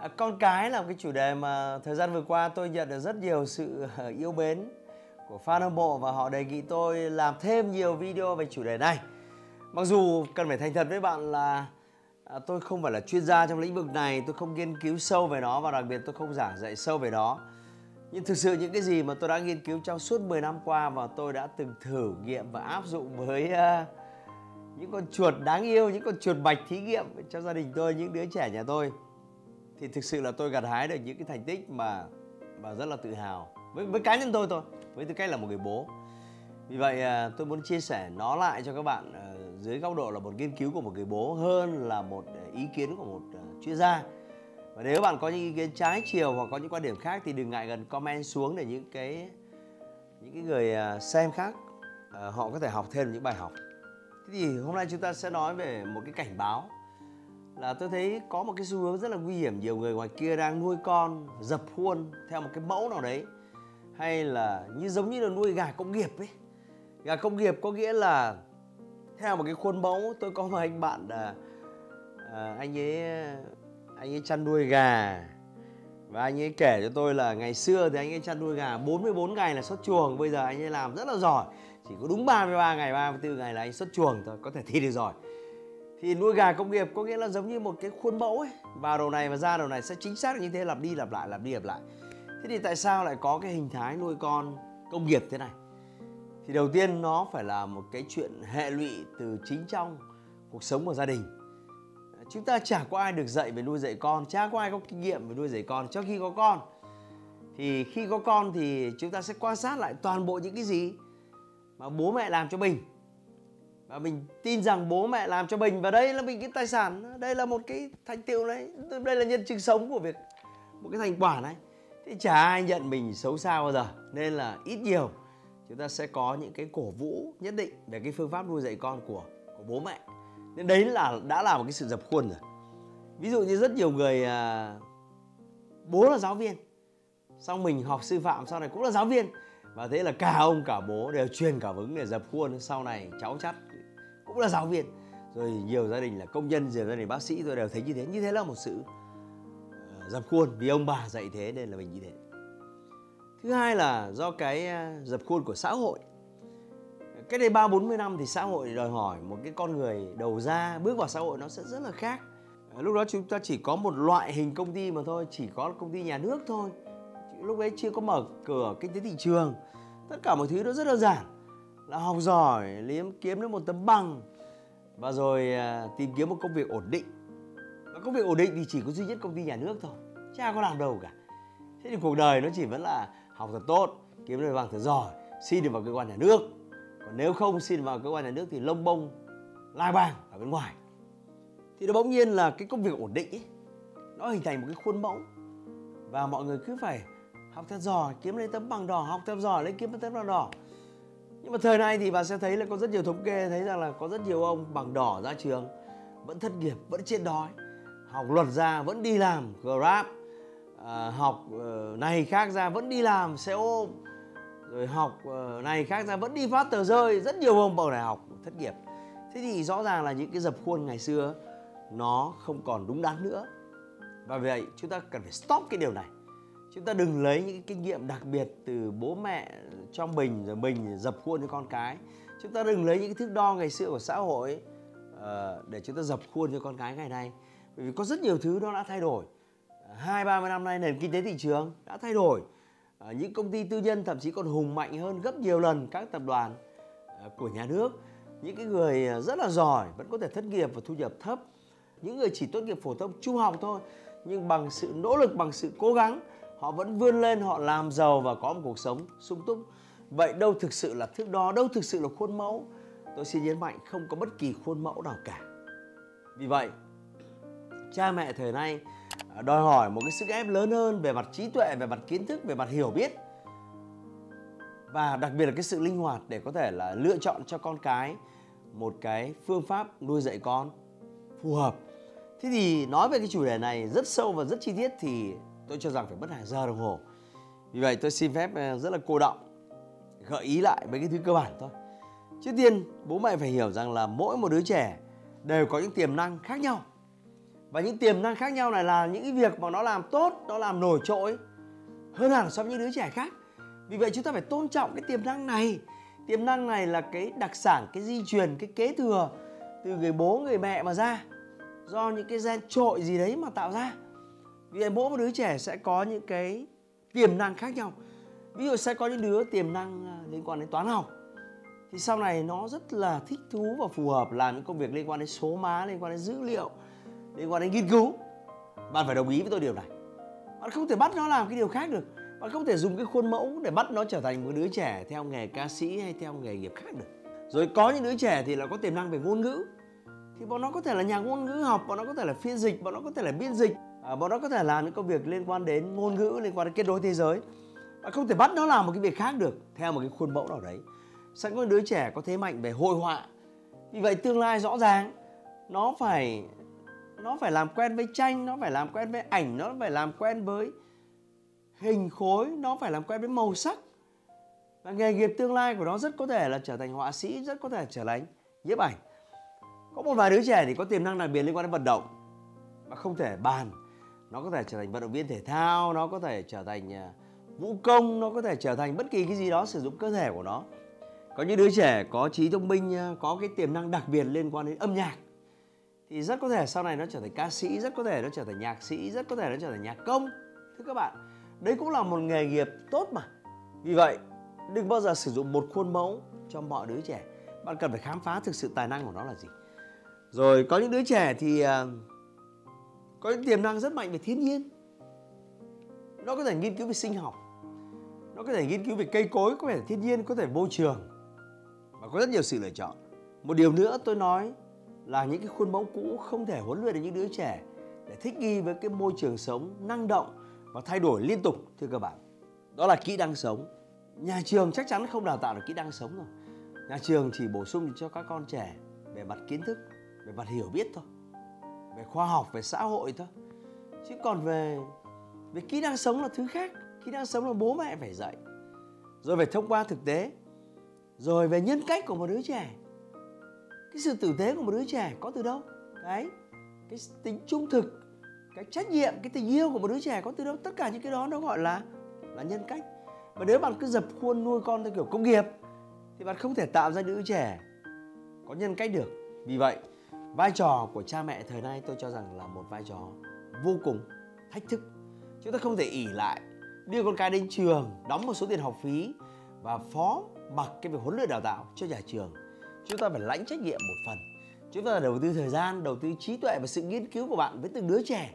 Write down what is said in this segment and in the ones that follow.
à, con cái là một cái chủ đề mà thời gian vừa qua tôi nhận được rất nhiều sự ờ, yêu mến của fan hâm mộ và họ đề nghị tôi làm thêm nhiều video về chủ đề này. Mặc dù cần phải thành thật với bạn là à, tôi không phải là chuyên gia trong lĩnh vực này, tôi không nghiên cứu sâu về nó và đặc biệt tôi không giảng dạy sâu về nó. Nhưng thực sự những cái gì mà tôi đã nghiên cứu trong suốt 10 năm qua và tôi đã từng thử nghiệm và áp dụng với uh, những con chuột đáng yêu những con chuột bạch thí nghiệm trong gia đình tôi những đứa trẻ nhà tôi thì thực sự là tôi gặt hái được những cái thành tích mà mà rất là tự hào. Với với cá nhân tôi thôi với tư cách là một người bố. Vì vậy à, tôi muốn chia sẻ nó lại cho các bạn à, dưới góc độ là một nghiên cứu của một người bố hơn là một à, ý kiến của một à, chuyên gia. Và nếu bạn có những ý kiến trái chiều hoặc có những quan điểm khác thì đừng ngại gần comment xuống để những cái những cái người à, xem khác à, họ có thể học thêm những bài học. Thế thì hôm nay chúng ta sẽ nói về một cái cảnh báo là tôi thấy có một cái xu hướng rất là nguy hiểm. Nhiều người ngoài kia đang nuôi con dập khuôn theo một cái mẫu nào đấy. Hay là như giống như là nuôi gà công nghiệp ấy. Gà công nghiệp có nghĩa là theo một cái khuôn mẫu tôi có một anh bạn là à, anh ấy anh ấy chăn nuôi gà. Và anh ấy kể cho tôi là ngày xưa thì anh ấy chăn nuôi gà 44 ngày là xuất chuồng. Bây giờ anh ấy làm rất là giỏi. Chỉ có đúng 33 ngày 34 ngày là anh xuất chuồng thôi có thể thi được giỏi thì nuôi gà công nghiệp có nghĩa là giống như một cái khuôn mẫu ấy. Vào đầu này và ra đầu này sẽ chính xác như thế, lặp đi lặp lại, lặp đi lặp lại. Thế thì tại sao lại có cái hình thái nuôi con công nghiệp thế này? Thì đầu tiên nó phải là một cái chuyện hệ lụy từ chính trong cuộc sống của gia đình. Chúng ta chả có ai được dạy về nuôi dạy con, chả có ai có kinh nghiệm về nuôi dạy con Cho khi có con. Thì khi có con thì chúng ta sẽ quan sát lại toàn bộ những cái gì mà bố mẹ làm cho mình và mình tin rằng bố mẹ làm cho mình và đây là mình cái tài sản đây là một cái thành tựu đấy đây là nhân chứng sống của việc một cái thành quả này. Thì chả ai nhận mình xấu xa bao giờ nên là ít nhiều chúng ta sẽ có những cái cổ vũ nhất định về cái phương pháp nuôi dạy con của của bố mẹ. Nên đấy là đã là một cái sự dập khuôn rồi. Ví dụ như rất nhiều người à, bố là giáo viên xong mình học sư phạm sau này cũng là giáo viên. Và thế là cả ông cả bố đều truyền cảm hứng để dập khuôn. Sau này cháu chắc cũng là giáo viên. Rồi nhiều gia đình là công nhân, nhiều gia đình bác sĩ tôi đều thấy như thế. Như thế là một sự ờ, dập khuôn vì ông bà dạy thế nên là mình như thế. Thứ hai là do cái dập khuôn của xã hội. Cái đây ba bốn mươi năm thì xã hội đòi hỏi một cái con người đầu ra, bước vào xã hội nó sẽ rất là khác. Ờ, lúc đó chúng ta chỉ có một loại hình công ty mà thôi, chỉ có công ty nhà nước thôi. Lúc đấy chưa có mở cửa kinh tế thị trường. Tất cả mọi thứ nó rất đơn giản là học giỏi liếm kiếm được một tấm bằng. Và rồi à, tìm kiếm một công việc ổn định. Và công việc ổn định thì chỉ có duy nhất công ty nhà nước thôi. Chả có làm đâu cả. Thế thì cuộc đời nó chỉ vẫn là học thật tốt kiếm được bằng thật giỏi xin được vào cơ quan nhà nước. Còn nếu không xin vào cơ quan nhà nước thì lông bông lai bang ở bên ngoài. Thì nó bỗng nhiên là cái công việc ổn định ấy nó hình thành một cái khuôn mẫu. Và mọi người cứ phải học thật giỏi kiếm lấy tấm bằng đỏ học thật giỏi lấy kiếm tấm bằng đỏ nhưng mà thời nay thì bà sẽ thấy là có rất nhiều thống kê thấy rằng là có rất nhiều ông bằng đỏ ra trường vẫn thất nghiệp vẫn chết đói học luật ra vẫn đi làm grab à, học uh, này khác ra vẫn đi làm xe ôm rồi học uh, này khác ra vẫn đi phát tờ rơi. Rất nhiều ông bằng đại học thất nghiệp. Thế thì rõ ràng là những cái dập khuôn ngày xưa nó không còn đúng đắn nữa. Và vì vậy chúng ta cần phải stop cái điều này chúng ta đừng lấy những kinh nghiệm đặc biệt từ bố mẹ cho mình rồi mình dập khuôn cho con cái. Chúng ta đừng lấy những thước đo ngày xưa của xã hội uh, để chúng ta dập khuôn cho con cái ngày nay. Bởi vì có rất nhiều thứ nó đã thay đổi. Hai ba mươi năm nay nền kinh tế thị trường đã thay đổi. Uh, những công ty tư nhân thậm chí còn hùng mạnh hơn gấp nhiều lần các tập đoàn uh, của nhà nước. Những cái người rất là giỏi vẫn có thể thất nghiệp và thu nhập thấp. Những người chỉ tốt nghiệp phổ thông trung học thôi nhưng bằng sự nỗ lực bằng sự cố gắng họ vẫn vươn lên, họ làm giàu và có một cuộc sống sung túc. Vậy đâu thực sự là thước đo, đâu thực sự là khuôn mẫu? Tôi xin nhấn mạnh, không có bất kỳ khuôn mẫu nào cả. Vì vậy, cha mẹ thời nay à, đòi hỏi một cái sức ép lớn hơn về mặt trí tuệ, về mặt kiến thức, về mặt hiểu biết. Và đặc biệt là cái sự linh hoạt để có thể là lựa chọn cho con cái một cái phương pháp nuôi dạy con phù hợp. Thế thì nói về cái chủ đề này rất sâu và rất chi tiết thì tôi cho rằng phải mất hàng giờ đồng hồ. Vì vậy tôi xin phép ờ, rất là cô động gợi ý lại mấy cái thứ cơ bản thôi. Trước tiên, bố mẹ phải hiểu rằng là mỗi một đứa trẻ đều có những tiềm năng khác nhau. Và những tiềm năng khác nhau này là những cái việc mà nó làm tốt, nó làm nổi trội hơn hẳn so với những đứa trẻ khác. Vì vậy chúng ta phải tôn trọng cái tiềm năng này. Tiềm năng này là cái đặc sản, cái di truyền, cái kế thừa từ người bố, người mẹ mà ra, do những cái gen trội gì đấy mà tạo ra vì vậy mỗi một đứa trẻ sẽ có những cái tiềm năng khác nhau. Ví dụ sẽ có những đứa tiềm năng à, liên quan đến toán học. Thì sau này nó rất là thích thú và phù hợp làm những công việc liên quan đến số má, liên quan đến dữ liệu, liên quan đến nghiên cứu. Bạn phải đồng ý với tôi điều này. Bạn không thể bắt nó làm cái điều khác được. Bạn không thể dùng cái khuôn mẫu để bắt nó trở thành một đứa trẻ theo nghề ca sĩ hay theo nghề nghiệp khác được. Rồi có những đứa trẻ thì là có tiềm năng về ngôn ngữ thì bọn nó có thể là nhà ngôn ngữ học bọn nó có thể là phiên dịch bọn nó có thể là biên dịch. À, bọn nó có thể làm những công việc liên quan đến ngôn ngữ liên quan đến kết nối thế giới. Bạn không thể bắt nó làm một cái việc khác được theo một cái khuôn mẫu nào đấy. Sẽ có đứa trẻ có thế mạnh về hội họa. Vì vậy tương lai rõ ràng nó phải nó phải làm quen với tranh nó phải làm quen với ảnh nó phải làm quen với hình khối nó phải làm quen với màu sắc. Và nghề nghiệp tương lai của nó rất có thể là trở thành họa sĩ rất có thể trở thành nhiếp ảnh có một vài đứa trẻ thì có tiềm năng đặc biệt liên quan đến vận động, mà không thể bàn. Nó có thể trở thành vận động viên thể thao, nó có thể trở thành à, vũ công, nó có thể trở thành bất kỳ cái gì đó sử dụng cơ thể của nó. Có những đứa trẻ có trí thông minh à, có cái tiềm năng đặc biệt liên quan đến âm nhạc, thì rất có thể sau này nó trở thành ca sĩ, rất có thể nó trở thành nhạc sĩ, rất có thể nó trở thành nhạc công. Thưa các bạn đấy cũng là một nghề nghiệp tốt mà. Vì vậy, đừng bao giờ sử dụng một khuôn mẫu cho mọi đứa trẻ. Bạn cần phải khám phá thực sự tài năng của nó là gì? Rồi có những đứa trẻ thì ờ, có những tiềm năng rất mạnh về thiên nhiên. Nó có thể nghiên cứu về sinh học, nó có thể nghiên cứu về cây cối, có thể thiên nhiên, có thể môi trường. Và có rất nhiều sự lựa chọn. Một điều nữa tôi nói là những cái khuôn mẫu cũ không thể huấn luyện được những đứa trẻ để thích nghi với cái môi trường sống năng động và thay đổi liên tục, thưa các bạn. Đó là kỹ năng sống. Nhà trường chắc chắn không đào tạo được kỹ năng sống rồi. Nhà trường chỉ bổ sung cho các con trẻ về mặt kiến thức về mặt hiểu biết thôi. Về khoa học về xã hội thôi. Chứ còn về về kỹ năng sống là thứ khác. Kỹ năng sống là bố mẹ phải dạy. Rồi phải thông qua thực tế. Rồi về nhân cách của một đứa trẻ. Cái sự tử tế của một đứa trẻ có từ đâu? Đấy cái tính trung thực, cái trách nhiệm, cái tình yêu của một đứa trẻ có từ đâu? Tất cả những cái đó nó gọi là là nhân cách. Và nếu bạn cứ dập khuôn nuôi con theo kiểu công nghiệp, thì bạn không thể tạo ra đứa trẻ có nhân cách được. Vì vậy vai trò của cha mẹ thời nay tôi cho rằng là một vai trò vô cùng thách thức. Chúng ta không thể ỉ lại, đưa con cái đến trường, đóng một số tiền học phí và phó mặc cái việc huấn luyện đào tạo cho nhà trường. Chúng ta phải lãnh trách nhiệm một phần. Chúng ta đầu tư thời gian, đầu tư trí tuệ và sự nghiên cứu của bạn với từng đứa trẻ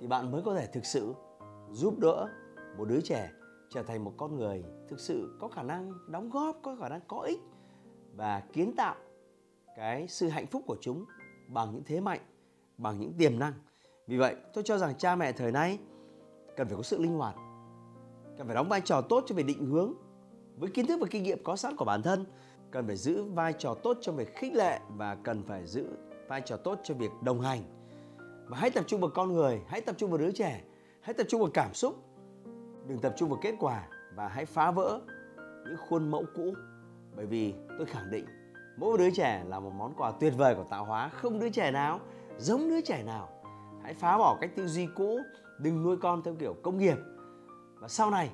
thì bạn mới có thể thực sự giúp đỡ một đứa trẻ trở thành một con người thực sự có khả năng đóng góp, có khả năng có ích và kiến tạo cái sự hạnh phúc của chúng bằng những thế mạnh, bằng những tiềm năng. Vì vậy, tôi cho rằng cha mẹ thời nay cần phải có sự linh hoạt, cần phải đóng vai trò tốt cho việc định hướng với kiến thức và kinh nghiệm có sẵn của bản thân, cần phải giữ vai trò tốt trong việc khích lệ và cần phải giữ vai trò tốt cho việc đồng hành. Và hãy tập trung vào con người, hãy tập trung vào đứa trẻ, hãy tập trung vào cảm xúc. Đừng tập trung vào kết quả và hãy phá vỡ những khuôn mẫu cũ. Bởi vì tôi khẳng định mỗi đứa trẻ là một món quà tuyệt vời của tạo hóa. Không đứa trẻ nào giống đứa trẻ nào. Hãy phá bỏ cách tư duy cũ, đừng nuôi con theo kiểu công nghiệp. Và sau này,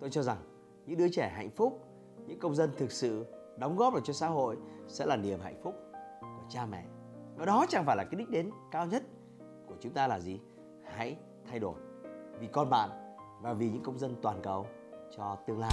tôi cho rằng những đứa trẻ hạnh phúc, những công dân thực sự đóng góp được cho xã hội sẽ là niềm hạnh phúc của cha mẹ. Và đó chẳng phải là cái đích đến cao nhất của chúng ta là gì? Hãy thay đổi vì con bạn và vì những công dân toàn cầu cho tương lai